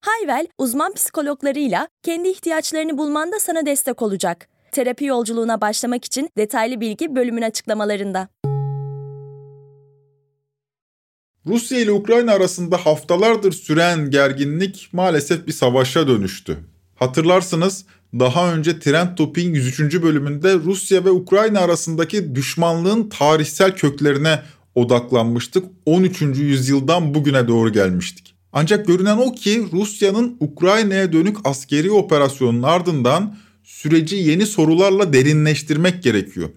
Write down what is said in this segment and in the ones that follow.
Hayvel, uzman psikologlarıyla kendi ihtiyaçlarını bulmanda sana destek olacak. Terapi yolculuğuna başlamak için detaylı bilgi bölümün açıklamalarında. Rusya ile Ukrayna arasında haftalardır süren gerginlik maalesef bir savaşa dönüştü. Hatırlarsınız daha önce Trend Topik'in 103. bölümünde Rusya ve Ukrayna arasındaki düşmanlığın tarihsel köklerine odaklanmıştık. 13. yüzyıldan bugüne doğru gelmiştik. Ancak görünen o ki Rusya'nın Ukrayna'ya dönük askeri operasyonun ardından süreci yeni sorularla derinleştirmek gerekiyor.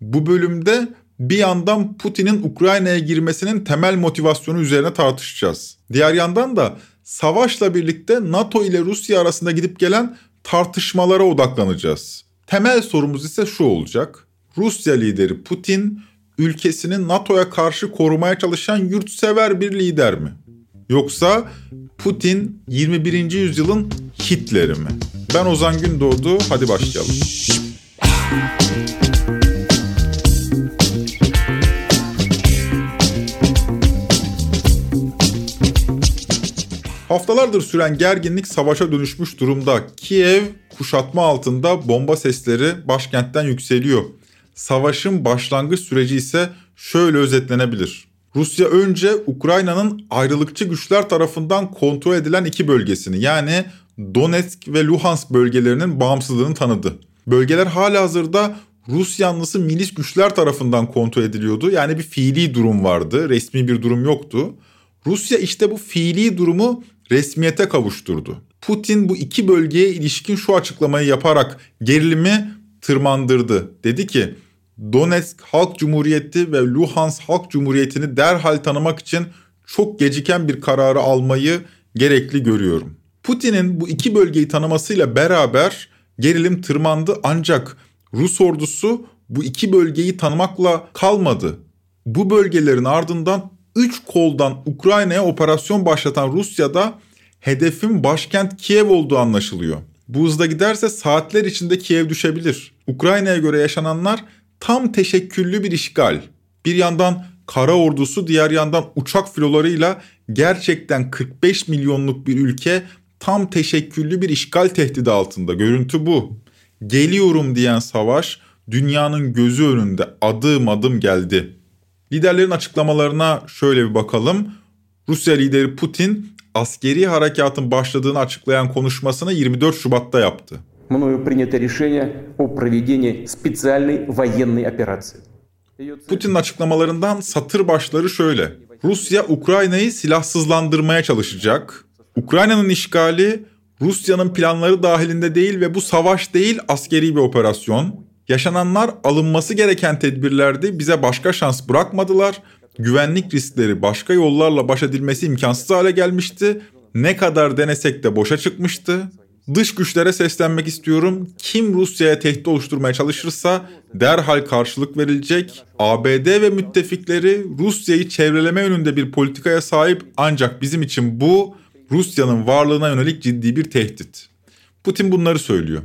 Bu bölümde bir yandan Putin'in Ukrayna'ya girmesinin temel motivasyonu üzerine tartışacağız. Diğer yandan da savaşla birlikte NATO ile Rusya arasında gidip gelen tartışmalara odaklanacağız. Temel sorumuz ise şu olacak. Rusya lideri Putin ülkesini NATO'ya karşı korumaya çalışan yurtsever bir lider mi? Yoksa Putin 21. yüzyılın Hitler'i mi? Ben Ozan Gündoğdu, hadi başlayalım. Haftalardır süren gerginlik savaşa dönüşmüş durumda. Kiev kuşatma altında bomba sesleri başkentten yükseliyor. Savaşın başlangıç süreci ise şöyle özetlenebilir. Rusya önce Ukrayna'nın ayrılıkçı güçler tarafından kontrol edilen iki bölgesini yani Donetsk ve Luhansk bölgelerinin bağımsızlığını tanıdı. Bölgeler hala hazırda Rus yanlısı milis güçler tarafından kontrol ediliyordu. Yani bir fiili durum vardı, resmi bir durum yoktu. Rusya işte bu fiili durumu resmiyete kavuşturdu. Putin bu iki bölgeye ilişkin şu açıklamayı yaparak gerilimi tırmandırdı. Dedi ki Donetsk Halk Cumhuriyeti ve Luhansk Halk Cumhuriyeti'ni derhal tanımak için çok geciken bir kararı almayı gerekli görüyorum. Putin'in bu iki bölgeyi tanımasıyla beraber gerilim tırmandı ancak Rus ordusu bu iki bölgeyi tanımakla kalmadı. Bu bölgelerin ardından 3 koldan Ukrayna'ya operasyon başlatan Rusya'da hedefin başkent Kiev olduğu anlaşılıyor. Bu hızda giderse saatler içinde Kiev düşebilir. Ukrayna'ya göre yaşananlar tam teşekküllü bir işgal. Bir yandan kara ordusu diğer yandan uçak filolarıyla gerçekten 45 milyonluk bir ülke tam teşekküllü bir işgal tehdidi altında. Görüntü bu. Geliyorum diyen savaş dünyanın gözü önünde adım adım geldi. Liderlerin açıklamalarına şöyle bir bakalım. Rusya lideri Putin askeri harekatın başladığını açıklayan konuşmasını 24 Şubat'ta yaptı Мною принято решение о проведении специальной военной операции. Putin'in açıklamalarından satır başları şöyle. Rusya Ukrayna'yı silahsızlandırmaya çalışacak. Ukrayna'nın işgali Rusya'nın planları dahilinde değil ve bu savaş değil askeri bir operasyon. Yaşananlar alınması gereken tedbirlerdi. Bize başka şans bırakmadılar. Güvenlik riskleri başka yollarla baş edilmesi imkansız hale gelmişti. Ne kadar denesek de boşa çıkmıştı. Dış güçlere seslenmek istiyorum. Kim Rusya'ya tehdit oluşturmaya çalışırsa derhal karşılık verilecek. ABD ve müttefikleri Rusya'yı çevreleme yönünde bir politikaya sahip ancak bizim için bu Rusya'nın varlığına yönelik ciddi bir tehdit. Putin bunları söylüyor.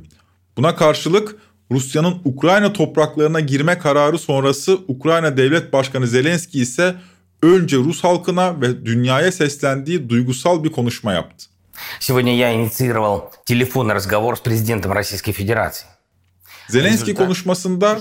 Buna karşılık Rusya'nın Ukrayna topraklarına girme kararı sonrası Ukrayna Devlet Başkanı Zelenski ise önce Rus halkına ve dünyaya seslendiği duygusal bir konuşma yaptı. Сегодня я инициировал телефонный разговор с президентом Российской Федерации. Zelenski konuşmasında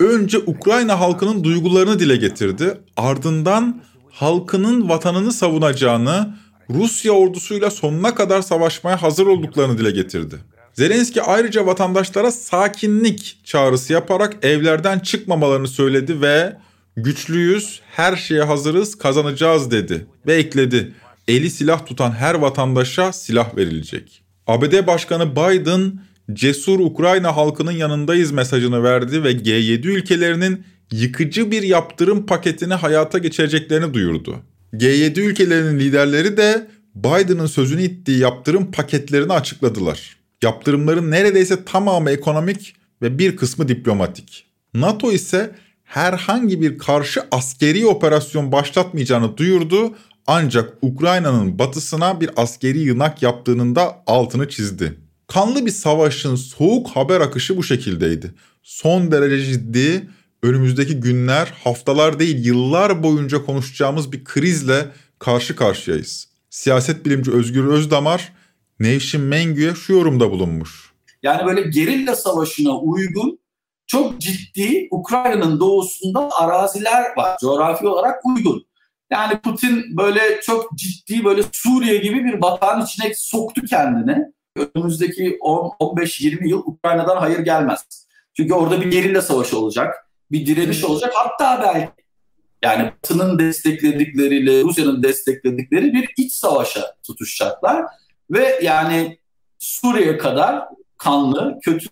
önce Ukrayna halkının duygularını dile getirdi. Ardından halkının vatanını savunacağını, Rusya ordusuyla sonuna kadar savaşmaya hazır olduklarını dile getirdi. Zelenski ayrıca vatandaşlara sakinlik çağrısı yaparak evlerden çıkmamalarını söyledi ve güçlüyüz, her şeye hazırız, kazanacağız dedi ve ekledi. Eli silah tutan her vatandaşa silah verilecek. ABD Başkanı Biden cesur Ukrayna halkının yanındayız mesajını verdi ve G7 ülkelerinin yıkıcı bir yaptırım paketini hayata geçireceklerini duyurdu. G7 ülkelerinin liderleri de Biden'ın sözünü ittiği yaptırım paketlerini açıkladılar. Yaptırımların neredeyse tamamı ekonomik, ve bir kısmı diplomatik. NATO ise herhangi bir karşı askeri operasyon başlatmayacağını duyurdu ancak Ukrayna'nın batısına bir askeri yınak yaptığının da altını çizdi. Kanlı bir savaşın soğuk haber akışı bu şekildeydi. Son derece ciddi, önümüzdeki günler, haftalar değil yıllar boyunca konuşacağımız bir krizle karşı karşıyayız. Siyaset bilimci Özgür Özdamar, Nevşin Mengü'ye şu yorumda bulunmuş. Yani böyle gerilla savaşına uygun çok ciddi Ukrayna'nın doğusunda araziler var. Coğrafi olarak uygun. Yani Putin böyle çok ciddi böyle Suriye gibi bir batağın içine soktu kendini. Önümüzdeki 10-15-20 yıl Ukrayna'dan hayır gelmez. Çünkü orada bir gerilla savaşı olacak. Bir direniş olacak. Hatta belki yani Batı'nın destekledikleriyle Rusya'nın destekledikleri bir iç savaşa tutuşacaklar. Ve yani Suriye kadar kanlı, kötü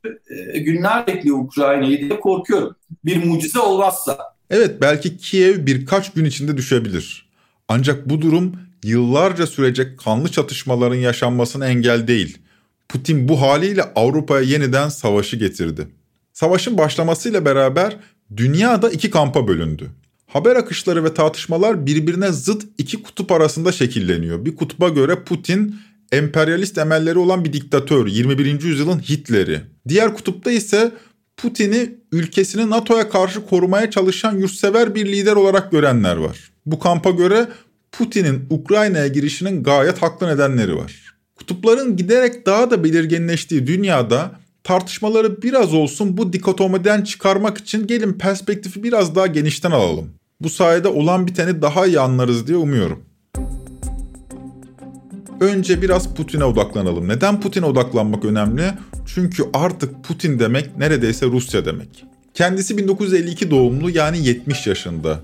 e, günler bekliyor Ukrayna'yı diye korkuyorum. Bir mucize olmazsa. Evet belki Kiev birkaç gün içinde düşebilir. Ancak bu durum yıllarca sürecek kanlı çatışmaların yaşanmasına engel değil. Putin bu haliyle Avrupa'ya yeniden savaşı getirdi. Savaşın başlamasıyla beraber dünya da iki kampa bölündü. Haber akışları ve tartışmalar birbirine zıt iki kutup arasında şekilleniyor. Bir kutuba göre Putin emperyalist emelleri olan bir diktatör, 21. yüzyılın Hitler'i. Diğer kutupta ise Putin'i ülkesini NATO'ya karşı korumaya çalışan yurtsever bir lider olarak görenler var. Bu kampa göre Putin'in Ukrayna'ya girişinin gayet haklı nedenleri var. Kutupların giderek daha da belirginleştiği dünyada tartışmaları biraz olsun bu dikotomiden çıkarmak için gelin perspektifi biraz daha genişten alalım. Bu sayede olan biteni daha iyi anlarız diye umuyorum. Önce biraz Putin'e odaklanalım. Neden Putin'e odaklanmak önemli? Çünkü artık Putin demek neredeyse Rusya demek. Kendisi 1952 doğumlu yani 70 yaşında.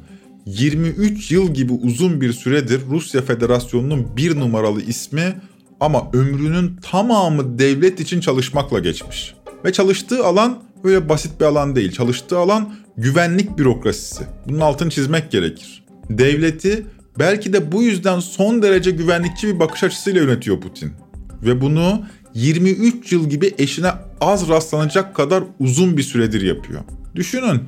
23 yıl gibi uzun bir süredir Rusya Federasyonu'nun bir numaralı ismi ama ömrünün tamamı devlet için çalışmakla geçmiş. Ve çalıştığı alan öyle basit bir alan değil. Çalıştığı alan güvenlik bürokrasisi. Bunun altını çizmek gerekir. Devleti belki de bu yüzden son derece güvenlikçi bir bakış açısıyla yönetiyor Putin. Ve bunu 23 yıl gibi eşine az rastlanacak kadar uzun bir süredir yapıyor. Düşünün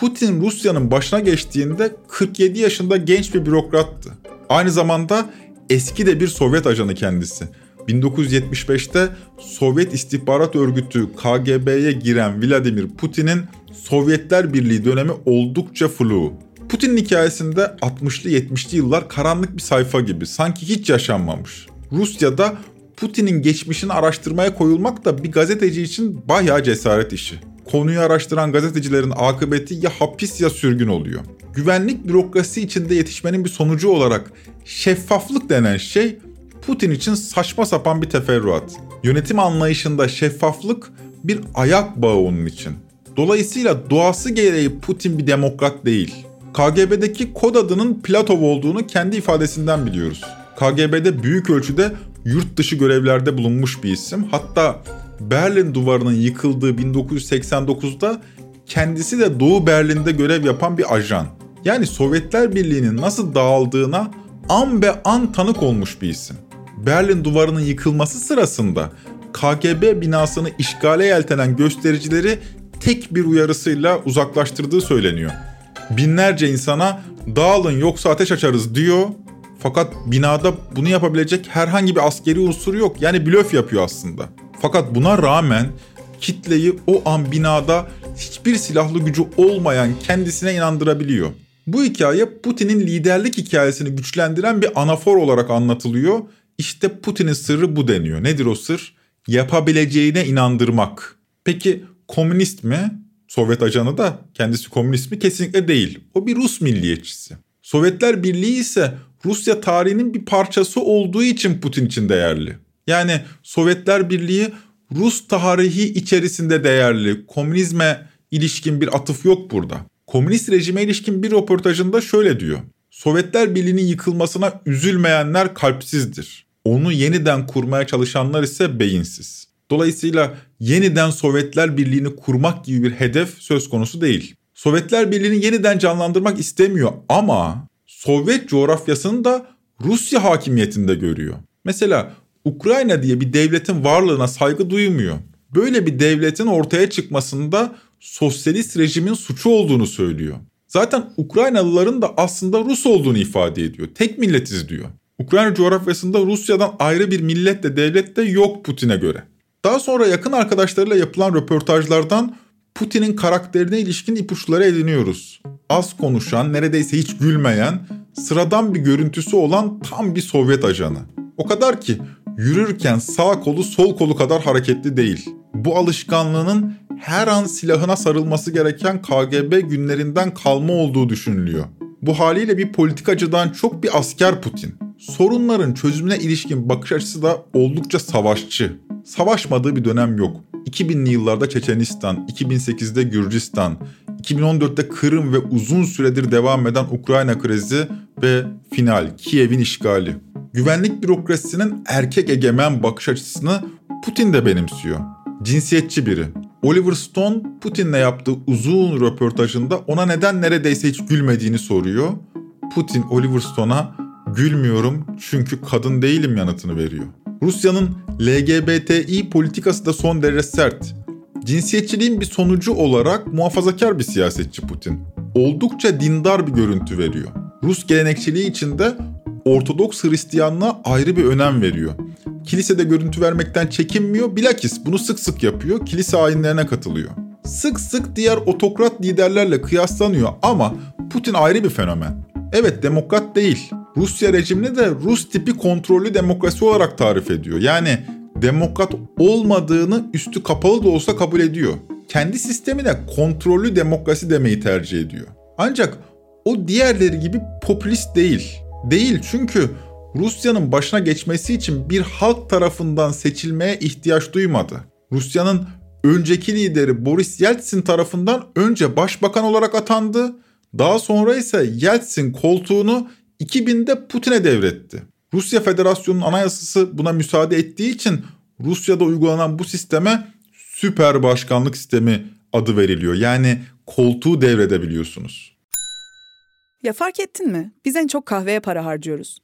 Putin Rusya'nın başına geçtiğinde 47 yaşında genç bir bürokrattı. Aynı zamanda eski de bir Sovyet ajanı kendisi. 1975'te Sovyet İstihbarat Örgütü KGB'ye giren Vladimir Putin'in Sovyetler Birliği dönemi oldukça flu. Putin'in hikayesinde 60'lı 70'li yıllar karanlık bir sayfa gibi sanki hiç yaşanmamış. Rusya'da Putin'in geçmişini araştırmaya koyulmak da bir gazeteci için bayağı cesaret işi. Konuyu araştıran gazetecilerin akıbeti ya hapis ya sürgün oluyor. Güvenlik bürokrasi içinde yetişmenin bir sonucu olarak şeffaflık denen şey Putin için saçma sapan bir teferruat. Yönetim anlayışında şeffaflık bir ayak bağı onun için. Dolayısıyla doğası gereği Putin bir demokrat değil. KGB'deki kod adının Platov olduğunu kendi ifadesinden biliyoruz. KGB'de büyük ölçüde yurt dışı görevlerde bulunmuş bir isim. Hatta Berlin duvarının yıkıldığı 1989'da kendisi de Doğu Berlin'de görev yapan bir ajan. Yani Sovyetler Birliği'nin nasıl dağıldığına an be an tanık olmuş bir isim. Berlin duvarının yıkılması sırasında KGB binasını işgale yeltenen göstericileri tek bir uyarısıyla uzaklaştırdığı söyleniyor. Binlerce insana dağılın yoksa ateş açarız diyor. Fakat binada bunu yapabilecek herhangi bir askeri unsur yok. Yani blöf yapıyor aslında. Fakat buna rağmen kitleyi o an binada hiçbir silahlı gücü olmayan kendisine inandırabiliyor. Bu hikaye Putin'in liderlik hikayesini güçlendiren bir anafor olarak anlatılıyor. İşte Putin'in sırrı bu deniyor. Nedir o sır? Yapabileceğine inandırmak. Peki komünist mi? Sovyet ajanı da kendisi komünist mi? Kesinlikle değil. O bir Rus milliyetçisi. Sovyetler Birliği ise Rusya tarihinin bir parçası olduğu için Putin için değerli. Yani Sovyetler Birliği Rus tarihi içerisinde değerli. Komünizme ilişkin bir atıf yok burada. Komünist rejime ilişkin bir röportajında şöyle diyor. Sovyetler Birliği'nin yıkılmasına üzülmeyenler kalpsizdir. Onu yeniden kurmaya çalışanlar ise beyinsiz. Dolayısıyla yeniden Sovyetler Birliği'ni kurmak gibi bir hedef söz konusu değil. Sovyetler Birliği'ni yeniden canlandırmak istemiyor ama Sovyet coğrafyasını da Rusya hakimiyetinde görüyor. Mesela Ukrayna diye bir devletin varlığına saygı duymuyor. böyle bir devletin ortaya çıkmasında sosyalist rejimin suçu olduğunu söylüyor. Zaten Ukraynalıların da aslında Rus olduğunu ifade ediyor. Tek milletiz diyor. Ukrayna coğrafyasında Rusya'dan ayrı bir millet de devlet de yok Putin'e göre. Daha sonra yakın arkadaşlarıyla yapılan röportajlardan Putin'in karakterine ilişkin ipuçları ediniyoruz. Az konuşan, neredeyse hiç gülmeyen, sıradan bir görüntüsü olan tam bir Sovyet ajanı. O kadar ki yürürken sağ kolu sol kolu kadar hareketli değil. Bu alışkanlığının her an silahına sarılması gereken KGB günlerinden kalma olduğu düşünülüyor. Bu haliyle bir politikacıdan çok bir asker Putin. Sorunların çözümüne ilişkin bakış açısı da oldukça savaşçı. Savaşmadığı bir dönem yok. 2000'li yıllarda Çeçenistan, 2008'de Gürcistan, 2014'te Kırım ve uzun süredir devam eden Ukrayna krizi ve final Kiev'in işgali. Güvenlik bürokrasisinin erkek egemen bakış açısını Putin de benimsiyor. Cinsiyetçi biri. Oliver Stone Putin'le yaptığı uzun röportajında ona neden neredeyse hiç gülmediğini soruyor. Putin Oliver Stone'a gülmüyorum çünkü kadın değilim yanıtını veriyor. Rusya'nın LGBTİ politikası da son derece sert. Cinsiyetçiliğin bir sonucu olarak muhafazakar bir siyasetçi Putin. Oldukça dindar bir görüntü veriyor. Rus gelenekçiliği içinde Ortodoks Hristiyanlığa ayrı bir önem veriyor. Kilisede görüntü vermekten çekinmiyor, bilakis bunu sık sık yapıyor, kilise ayinlerine katılıyor. Sık sık diğer otokrat liderlerle kıyaslanıyor ama Putin ayrı bir fenomen. Evet demokrat değil. Rusya rejimini de Rus tipi kontrollü demokrasi olarak tarif ediyor. Yani demokrat olmadığını üstü kapalı da olsa kabul ediyor. Kendi sistemine kontrollü demokrasi demeyi tercih ediyor. Ancak o diğerleri gibi popülist değil. Değil çünkü Rusya'nın başına geçmesi için bir halk tarafından seçilmeye ihtiyaç duymadı. Rusya'nın önceki lideri Boris Yeltsin tarafından önce başbakan olarak atandı. Daha sonra ise Yeltsin koltuğunu 2000'de Putin'e devretti. Rusya Federasyonu'nun anayasası buna müsaade ettiği için Rusya'da uygulanan bu sisteme süper başkanlık sistemi adı veriliyor. Yani koltuğu devredebiliyorsunuz. Ya fark ettin mi? Biz en çok kahveye para harcıyoruz.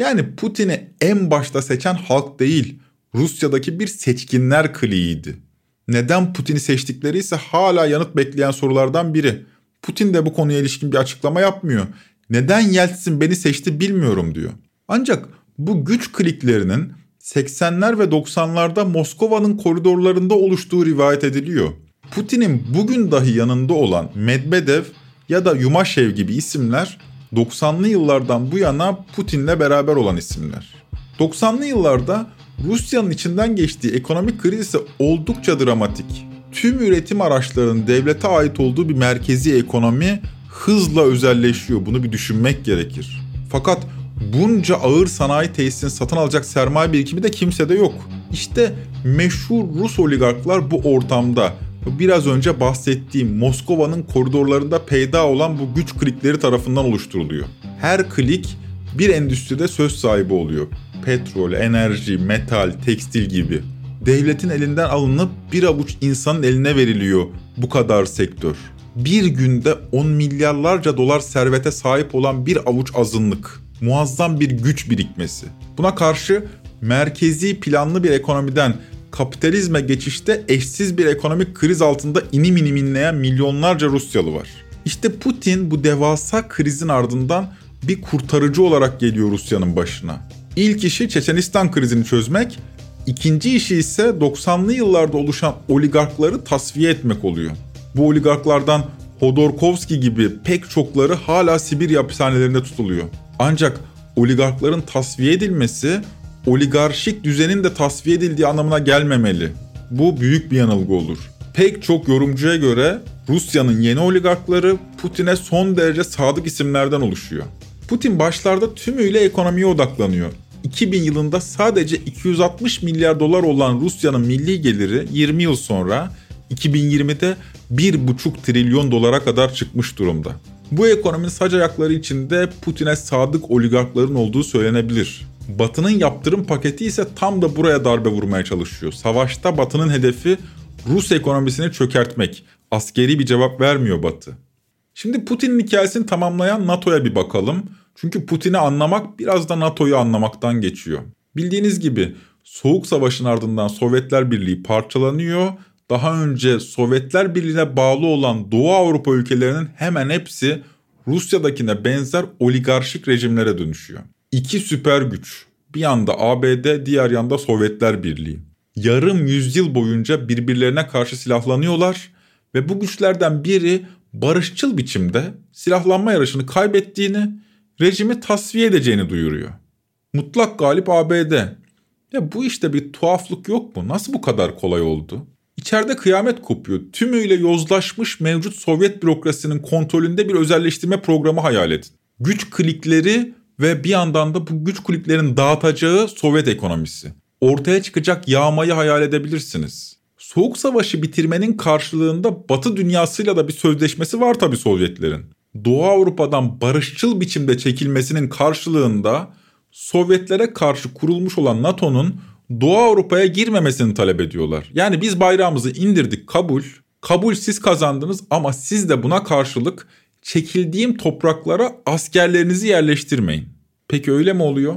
Yani Putin'i en başta seçen halk değil, Rusya'daki bir seçkinler kliğiydi. Neden Putin'i seçtikleri ise hala yanıt bekleyen sorulardan biri. Putin de bu konuya ilişkin bir açıklama yapmıyor. Neden Yeltsin beni seçti bilmiyorum diyor. Ancak bu güç kliklerinin 80'ler ve 90'larda Moskova'nın koridorlarında oluştuğu rivayet ediliyor. Putin'in bugün dahi yanında olan Medvedev ya da Yumashev gibi isimler 90'lı yıllardan bu yana Putin'le beraber olan isimler. 90'lı yıllarda Rusya'nın içinden geçtiği ekonomik kriz ise oldukça dramatik. Tüm üretim araçlarının devlete ait olduğu bir merkezi ekonomi hızla özelleşiyor. Bunu bir düşünmek gerekir. Fakat bunca ağır sanayi tesisini satın alacak sermaye birikimi de kimsede yok. İşte meşhur Rus oligarklar bu ortamda biraz önce bahsettiğim Moskova'nın koridorlarında peyda olan bu güç klikleri tarafından oluşturuluyor. Her klik bir endüstride söz sahibi oluyor. Petrol, enerji, metal, tekstil gibi. Devletin elinden alınıp bir avuç insanın eline veriliyor bu kadar sektör. Bir günde 10 milyarlarca dolar servete sahip olan bir avuç azınlık. Muazzam bir güç birikmesi. Buna karşı merkezi planlı bir ekonomiden kapitalizme geçişte eşsiz bir ekonomik kriz altında inim inim inleyen milyonlarca Rusyalı var. İşte Putin bu devasa krizin ardından bir kurtarıcı olarak geliyor Rusya'nın başına. İlk işi Çeçenistan krizini çözmek, ikinci işi ise 90'lı yıllarda oluşan oligarkları tasfiye etmek oluyor. Bu oligarklardan Hodorkovski gibi pek çokları hala Sibir hapishanelerinde tutuluyor. Ancak oligarkların tasfiye edilmesi oligarşik düzenin de tasfiye edildiği anlamına gelmemeli. Bu büyük bir yanılgı olur. Pek çok yorumcuya göre Rusya'nın yeni oligarkları Putin'e son derece sadık isimlerden oluşuyor. Putin başlarda tümüyle ekonomiye odaklanıyor. 2000 yılında sadece 260 milyar dolar olan Rusya'nın milli geliri 20 yıl sonra 2020'de 1,5 trilyon dolara kadar çıkmış durumda. Bu ekonominin sac ayakları içinde Putin'e sadık oligarkların olduğu söylenebilir. Batı'nın yaptırım paketi ise tam da buraya darbe vurmaya çalışıyor. Savaşta Batı'nın hedefi Rus ekonomisini çökertmek. Askeri bir cevap vermiyor Batı. Şimdi Putin'in hikayesini tamamlayan NATO'ya bir bakalım. Çünkü Putin'i anlamak biraz da NATO'yu anlamaktan geçiyor. Bildiğiniz gibi Soğuk Savaş'ın ardından Sovyetler Birliği parçalanıyor. Daha önce Sovyetler Birliği'ne bağlı olan Doğu Avrupa ülkelerinin hemen hepsi Rusya'dakine benzer oligarşik rejimlere dönüşüyor. İki süper güç. Bir yanda ABD, diğer yanda Sovyetler Birliği. Yarım yüzyıl boyunca birbirlerine karşı silahlanıyorlar ve bu güçlerden biri barışçıl biçimde silahlanma yarışını kaybettiğini, rejimi tasfiye edeceğini duyuruyor. Mutlak galip ABD. Ya bu işte bir tuhaflık yok mu? Nasıl bu kadar kolay oldu? İçeride kıyamet kopuyor. Tümüyle yozlaşmış mevcut Sovyet bürokrasinin kontrolünde bir özelleştirme programı hayal edin. Güç klikleri ve bir yandan da bu güç kulüplerin dağıtacağı Sovyet ekonomisi. Ortaya çıkacak yağmayı hayal edebilirsiniz. Soğuk Savaşı bitirmenin karşılığında Batı dünyasıyla da bir sözleşmesi var tabi Sovyetlerin. Doğu Avrupa'dan barışçıl biçimde çekilmesinin karşılığında Sovyetlere karşı kurulmuş olan NATO'nun Doğu Avrupa'ya girmemesini talep ediyorlar. Yani biz bayrağımızı indirdik kabul. Kabul siz kazandınız ama siz de buna karşılık çekildiğim topraklara askerlerinizi yerleştirmeyin. Peki öyle mi oluyor?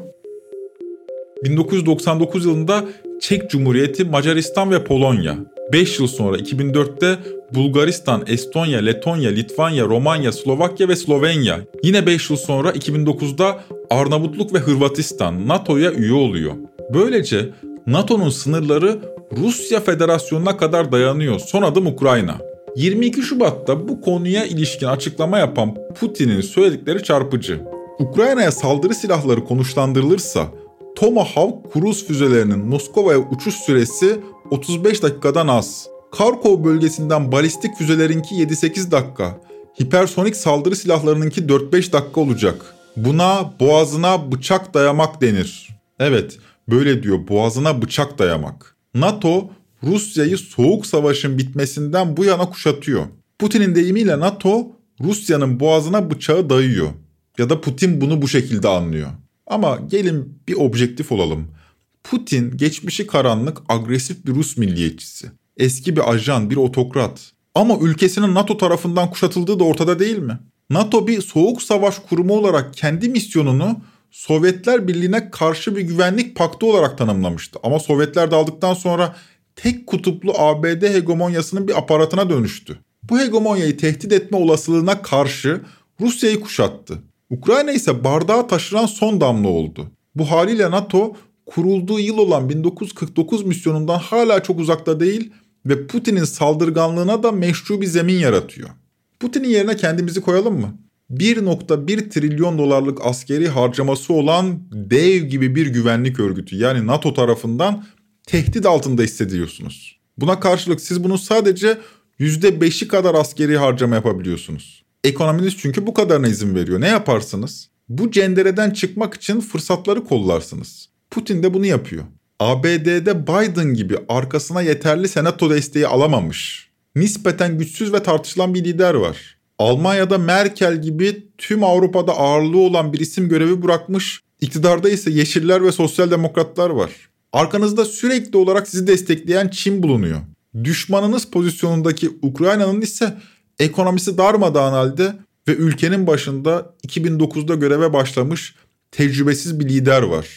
1999 yılında Çek Cumhuriyeti, Macaristan ve Polonya. 5 yıl sonra 2004'te Bulgaristan, Estonya, Letonya, Litvanya, Romanya, Slovakya ve Slovenya. Yine 5 yıl sonra 2009'da Arnavutluk ve Hırvatistan NATO'ya üye oluyor. Böylece NATO'nun sınırları Rusya Federasyonu'na kadar dayanıyor. Son adım Ukrayna. 22 Şubat'ta bu konuya ilişkin açıklama yapan Putin'in söyledikleri çarpıcı. Ukrayna'ya saldırı silahları konuşlandırılırsa Tomahawk kruz füzelerinin Moskova'ya uçuş süresi 35 dakikadan az. Karkov bölgesinden balistik füzelerinki 7-8 dakika. Hipersonik saldırı silahlarınınki 4-5 dakika olacak. Buna boğazına bıçak dayamak denir. Evet, böyle diyor boğazına bıçak dayamak. NATO Rusya'yı soğuk savaşın bitmesinden bu yana kuşatıyor. Putin'in deyimiyle NATO Rusya'nın boğazına bıçağı dayıyor. Ya da Putin bunu bu şekilde anlıyor. Ama gelin bir objektif olalım. Putin geçmişi karanlık, agresif bir Rus milliyetçisi. Eski bir ajan, bir otokrat. Ama ülkesinin NATO tarafından kuşatıldığı da ortada değil mi? NATO bir soğuk savaş kurumu olarak kendi misyonunu Sovyetler Birliği'ne karşı bir güvenlik paktı olarak tanımlamıştı. Ama Sovyetler daldıktan sonra tek kutuplu ABD hegemonyasının bir aparatına dönüştü. Bu hegemonyayı tehdit etme olasılığına karşı Rusya'yı kuşattı. Ukrayna ise bardağı taşıran son damla oldu. Bu haliyle NATO kurulduğu yıl olan 1949 misyonundan hala çok uzakta değil ve Putin'in saldırganlığına da meşru bir zemin yaratıyor. Putin'in yerine kendimizi koyalım mı? 1.1 trilyon dolarlık askeri harcaması olan dev gibi bir güvenlik örgütü yani NATO tarafından tehdit altında hissediyorsunuz. Buna karşılık siz bunun sadece %5'i kadar askeri harcama yapabiliyorsunuz. Ekonominiz çünkü bu kadarına izin veriyor. Ne yaparsınız? Bu cendereden çıkmak için fırsatları kollarsınız. Putin de bunu yapıyor. ABD'de Biden gibi arkasına yeterli senato desteği alamamış. Nispeten güçsüz ve tartışılan bir lider var. Almanya'da Merkel gibi tüm Avrupa'da ağırlığı olan bir isim görevi bırakmış. İktidarda ise Yeşiller ve Sosyal Demokratlar var. Arkanızda sürekli olarak sizi destekleyen Çin bulunuyor. Düşmanınız pozisyonundaki Ukrayna'nın ise ekonomisi darmadağın halde ve ülkenin başında 2009'da göreve başlamış tecrübesiz bir lider var.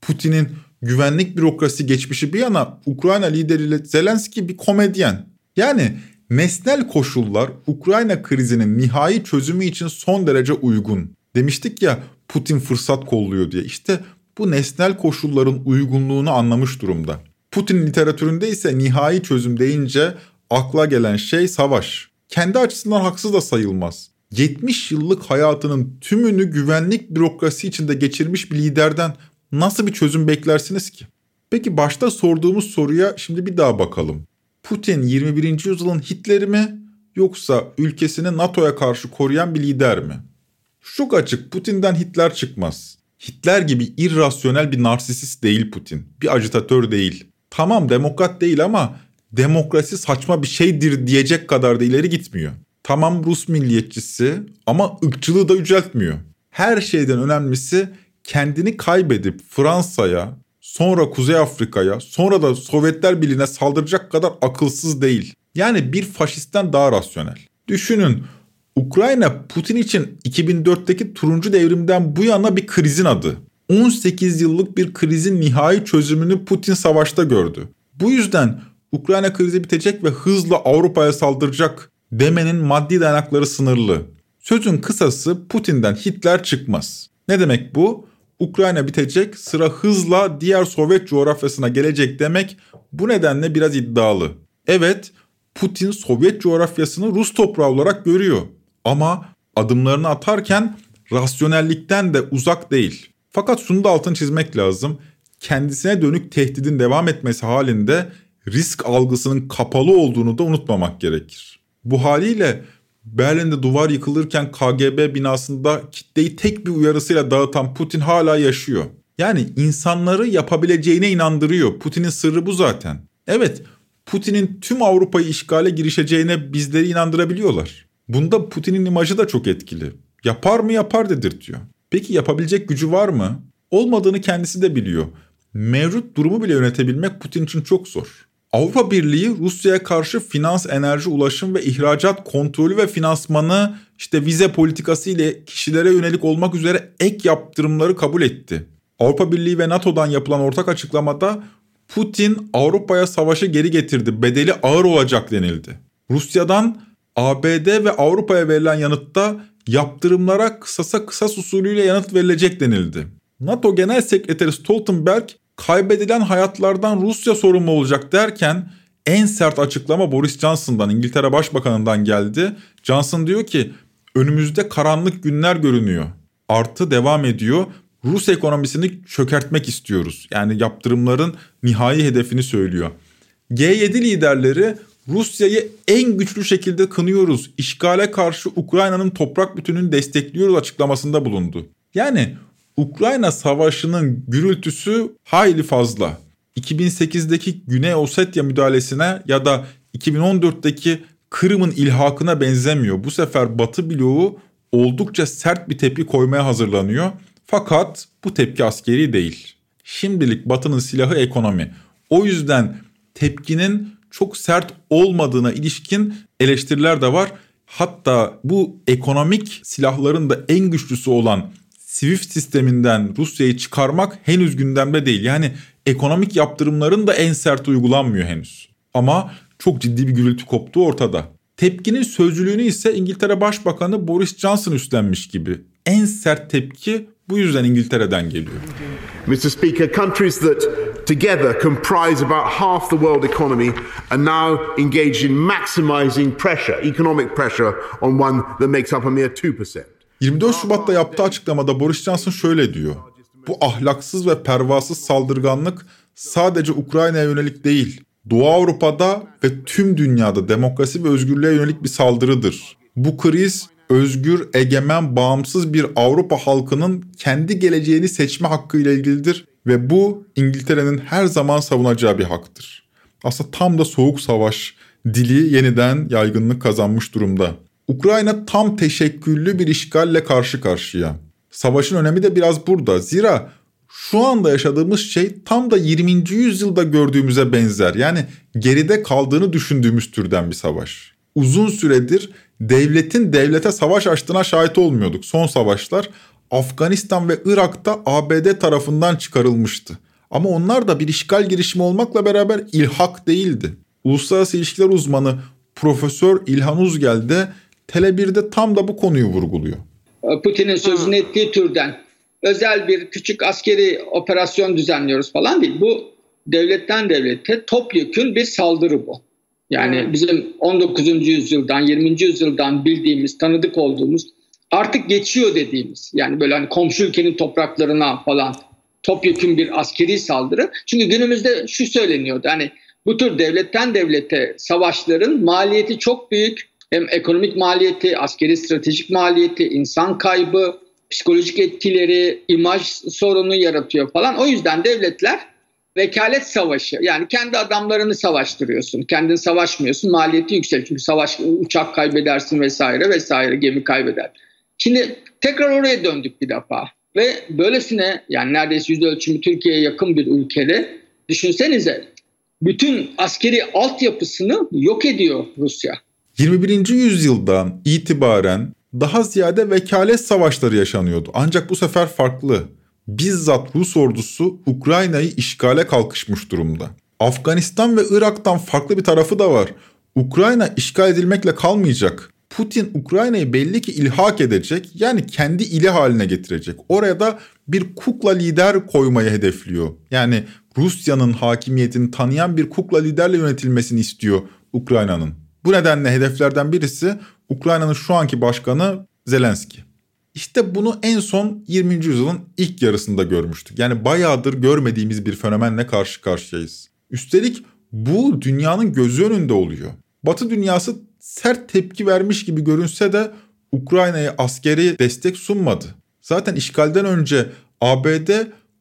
Putin'in güvenlik bürokrasi geçmişi bir yana Ukrayna lideriyle Zelenski bir komedyen. Yani nesnel koşullar Ukrayna krizinin nihai çözümü için son derece uygun. Demiştik ya Putin fırsat kolluyor diye. İşte bu nesnel koşulların uygunluğunu anlamış durumda. Putin literatüründe ise nihai çözüm deyince akla gelen şey savaş. kendi açısından haksız da sayılmaz. 70 yıllık hayatının tümünü güvenlik bürokrasi içinde geçirmiş bir liderden nasıl bir çözüm beklersiniz ki? Peki başta sorduğumuz soruya şimdi bir daha bakalım. Putin 21. yüzyılın Hitler'i mi yoksa ülkesini NATO'ya karşı koruyan bir lider mi? Çok açık Putin'den Hitler çıkmaz. Hitler gibi irrasyonel bir narsisist değil Putin. Bir ajitatör değil. Tamam demokrat değil ama demokrasi saçma bir şeydir diyecek kadar da ileri gitmiyor. Tamam Rus milliyetçisi ama ırkçılığı da yüceltmiyor. Her şeyden önemlisi kendini kaybedip Fransa'ya, sonra Kuzey Afrika'ya, sonra da Sovyetler Birliği'ne saldıracak kadar akılsız değil. Yani bir faşistten daha rasyonel. Düşünün Ukrayna Putin için 2004'teki turuncu devrimden bu yana bir krizin adı. 18 yıllık bir krizin nihai çözümünü Putin savaşta gördü. Bu yüzden Ukrayna krizi bitecek ve hızla Avrupa'ya saldıracak demenin maddi dayanakları sınırlı. Sözün kısası Putin'den Hitler çıkmaz. Ne demek bu? Ukrayna bitecek, sıra hızla diğer Sovyet coğrafyasına gelecek demek bu nedenle biraz iddialı. Evet, Putin Sovyet coğrafyasını Rus toprağı olarak görüyor. Ama adımlarını atarken rasyonellikten de uzak değil. Fakat şunu da altın çizmek lazım. Kendisine dönük tehdidin devam etmesi halinde risk algısının kapalı olduğunu da unutmamak gerekir. Bu haliyle Berlin'de duvar yıkılırken KGB binasında kitleyi tek bir uyarısıyla dağıtan Putin hala yaşıyor. Yani insanları yapabileceğine inandırıyor. Putin'in sırrı bu zaten. Evet, Putin'in tüm Avrupa'yı işgale girişeceğine bizleri inandırabiliyorlar. Bunda Putin'in imajı da çok etkili. Yapar mı yapar dedirtiyor. Peki yapabilecek gücü var mı? Olmadığını kendisi de biliyor. Mevcut durumu bile yönetebilmek Putin için çok zor. Avrupa Birliği Rusya'ya karşı finans, enerji, ulaşım ve ihracat kontrolü ve finansmanı işte vize politikası ile kişilere yönelik olmak üzere ek yaptırımları kabul etti. Avrupa Birliği ve NATO'dan yapılan ortak açıklamada Putin Avrupa'ya savaşı geri getirdi, bedeli ağır olacak denildi. Rusya'dan ABD ve Avrupa'ya verilen yanıtta yaptırımlara kısasa kısas usulüyle yanıt verilecek denildi. NATO Genel Sekreteri Stoltenberg kaybedilen hayatlardan Rusya sorumlu olacak derken en sert açıklama Boris Johnson'dan İngiltere Başbakanı'ndan geldi. Johnson diyor ki önümüzde karanlık günler görünüyor. Artı devam ediyor. Rus ekonomisini çökertmek istiyoruz. Yani yaptırımların nihai hedefini söylüyor. G7 liderleri Rusya'yı en güçlü şekilde kınıyoruz. İşgale karşı Ukrayna'nın toprak bütününü destekliyoruz açıklamasında bulundu. Yani Ukrayna savaşının gürültüsü hayli fazla. 2008'deki Güney Ossetya müdahalesine ya da 2014'teki Kırım'ın ilhakına benzemiyor. Bu sefer Batı bloğu oldukça sert bir tepki koymaya hazırlanıyor. Fakat bu tepki askeri değil. Şimdilik Batı'nın silahı ekonomi. O yüzden tepkinin çok sert olmadığına ilişkin eleştiriler de var. Hatta bu ekonomik silahların da en güçlüsü olan SWIFT sisteminden Rusya'yı çıkarmak henüz gündemde değil. Yani ekonomik yaptırımların da en sert uygulanmıyor henüz. Ama çok ciddi bir gürültü koptu ortada. Tepkinin sözcülüğünü ise İngiltere Başbakanı Boris Johnson üstlenmiş gibi. En sert tepki bu yüzden İngiltere'den geliyor. Mr. Speaker, countries that together comprise about half the world economy are now engaged in maximizing pressure, economic pressure on one that makes up a mere 2%. 24 Şubat'ta yaptığı açıklamada Boris Johnson şöyle diyor. Bu ahlaksız ve pervasız saldırganlık sadece Ukrayna'ya yönelik değil, Doğu Avrupa'da ve tüm dünyada demokrasi ve özgürlüğe yönelik bir saldırıdır. Bu kriz özgür, egemen, bağımsız bir Avrupa halkının kendi geleceğini seçme hakkıyla ilgilidir ve bu İngiltere'nin her zaman savunacağı bir haktır. Aslında tam da soğuk savaş dili yeniden yaygınlık kazanmış durumda. Ukrayna tam teşekküllü bir işgalle karşı karşıya. Savaşın önemi de biraz burada. Zira şu anda yaşadığımız şey tam da 20. yüzyılda gördüğümüze benzer. Yani geride kaldığını düşündüğümüz türden bir savaş. Uzun süredir devletin devlete savaş açtığına şahit olmuyorduk. Son savaşlar Afganistan ve Irak'ta ABD tarafından çıkarılmıştı. Ama onlar da bir işgal girişimi olmakla beraber ilhak değildi. Uluslararası ilişkiler uzmanı Profesör İlhan Uzgel de Tele1'de tam da bu konuyu vurguluyor. Putin'in sözünü ettiği türden özel bir küçük askeri operasyon düzenliyoruz falan değil. Bu devletten devlete topyekün bir saldırı bu. Yani bizim 19. yüzyıldan 20. yüzyıldan bildiğimiz, tanıdık olduğumuz artık geçiyor dediğimiz. Yani böyle hani komşu ülkenin topraklarına falan topyekun bir askeri saldırı. Çünkü günümüzde şu söyleniyordu. Hani bu tür devletten devlete savaşların maliyeti çok büyük. Hem ekonomik maliyeti, askeri stratejik maliyeti, insan kaybı, psikolojik etkileri, imaj sorunu yaratıyor falan. O yüzden devletler vekalet savaşı yani kendi adamlarını savaştırıyorsun. Kendin savaşmıyorsun maliyeti yüksek çünkü savaş uçak kaybedersin vesaire vesaire gemi kaybeder. Şimdi tekrar oraya döndük bir defa ve böylesine yani neredeyse yüz ölçümü Türkiye'ye yakın bir ülkede düşünsenize bütün askeri altyapısını yok ediyor Rusya. 21. yüzyıldan itibaren daha ziyade vekalet savaşları yaşanıyordu. Ancak bu sefer farklı. Bizzat Rus ordusu Ukrayna'yı işgale kalkışmış durumda. Afganistan ve Irak'tan farklı bir tarafı da var. Ukrayna işgal edilmekle kalmayacak. Putin Ukrayna'yı belli ki ilhak edecek yani kendi ili haline getirecek. Oraya da bir kukla lider koymayı hedefliyor. Yani Rusya'nın hakimiyetini tanıyan bir kukla liderle yönetilmesini istiyor Ukrayna'nın. Bu nedenle hedeflerden birisi Ukrayna'nın şu anki başkanı Zelenski. İşte bunu en son 20. yüzyılın ilk yarısında görmüştük. Yani bayağıdır görmediğimiz bir fenomenle karşı karşıyayız. Üstelik bu dünyanın gözü önünde oluyor. Batı dünyası sert tepki vermiş gibi görünse de Ukrayna'ya askeri destek sunmadı. Zaten işgalden önce ABD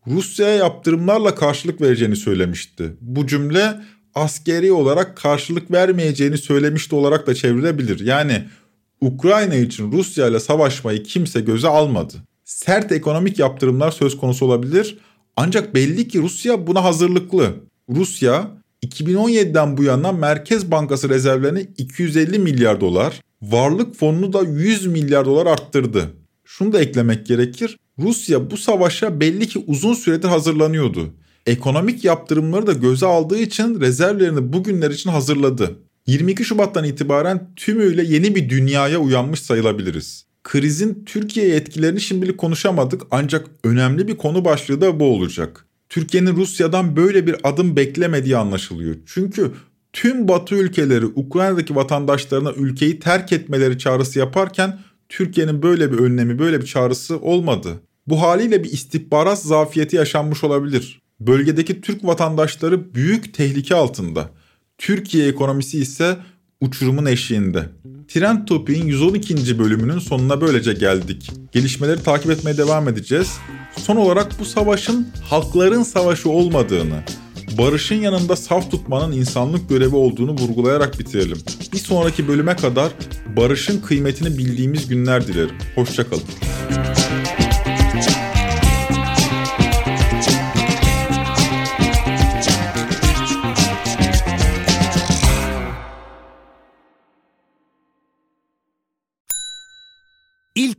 Rusya'ya yaptırımlarla karşılık vereceğini söylemişti. Bu cümle askeri olarak karşılık vermeyeceğini söylemişti olarak da çevrilebilir. Yani Ukrayna için Rusya ile savaşmayı kimse göze almadı. Sert ekonomik yaptırımlar söz konusu olabilir ancak belli ki Rusya buna hazırlıklı. Rusya 2017'den bu yana Merkez Bankası rezervlerini 250 milyar dolar, varlık fonunu da 100 milyar dolar arttırdı. Şunu da eklemek gerekir. Rusya bu savaşa belli ki uzun süredir hazırlanıyordu. Ekonomik yaptırımları da göze aldığı için rezervlerini bugünler için hazırladı. 22 Şubat'tan itibaren tümüyle yeni bir dünyaya uyanmış sayılabiliriz. Krizin Türkiye'ye etkilerini şimdilik konuşamadık ancak önemli bir konu başlığı da bu olacak. Türkiye'nin Rusya'dan böyle bir adım beklemediği anlaşılıyor. Çünkü tüm Batı ülkeleri Ukrayna'daki vatandaşlarına ülkeyi terk etmeleri çağrısı yaparken Türkiye'nin böyle bir önlemi, böyle bir çağrısı olmadı. Bu haliyle bir istihbarat zafiyeti yaşanmış olabilir. Bölgedeki Türk vatandaşları büyük tehlike altında. Türkiye ekonomisi ise uçurumun eşiğinde. Trend Topik'in 112. bölümünün sonuna böylece geldik. Gelişmeleri takip etmeye devam edeceğiz. Son olarak bu savaşın halkların savaşı olmadığını, barışın yanında saf tutmanın insanlık görevi olduğunu vurgulayarak bitirelim. Bir sonraki bölüme kadar barışın kıymetini bildiğimiz günler dilerim. Hoşçakalın.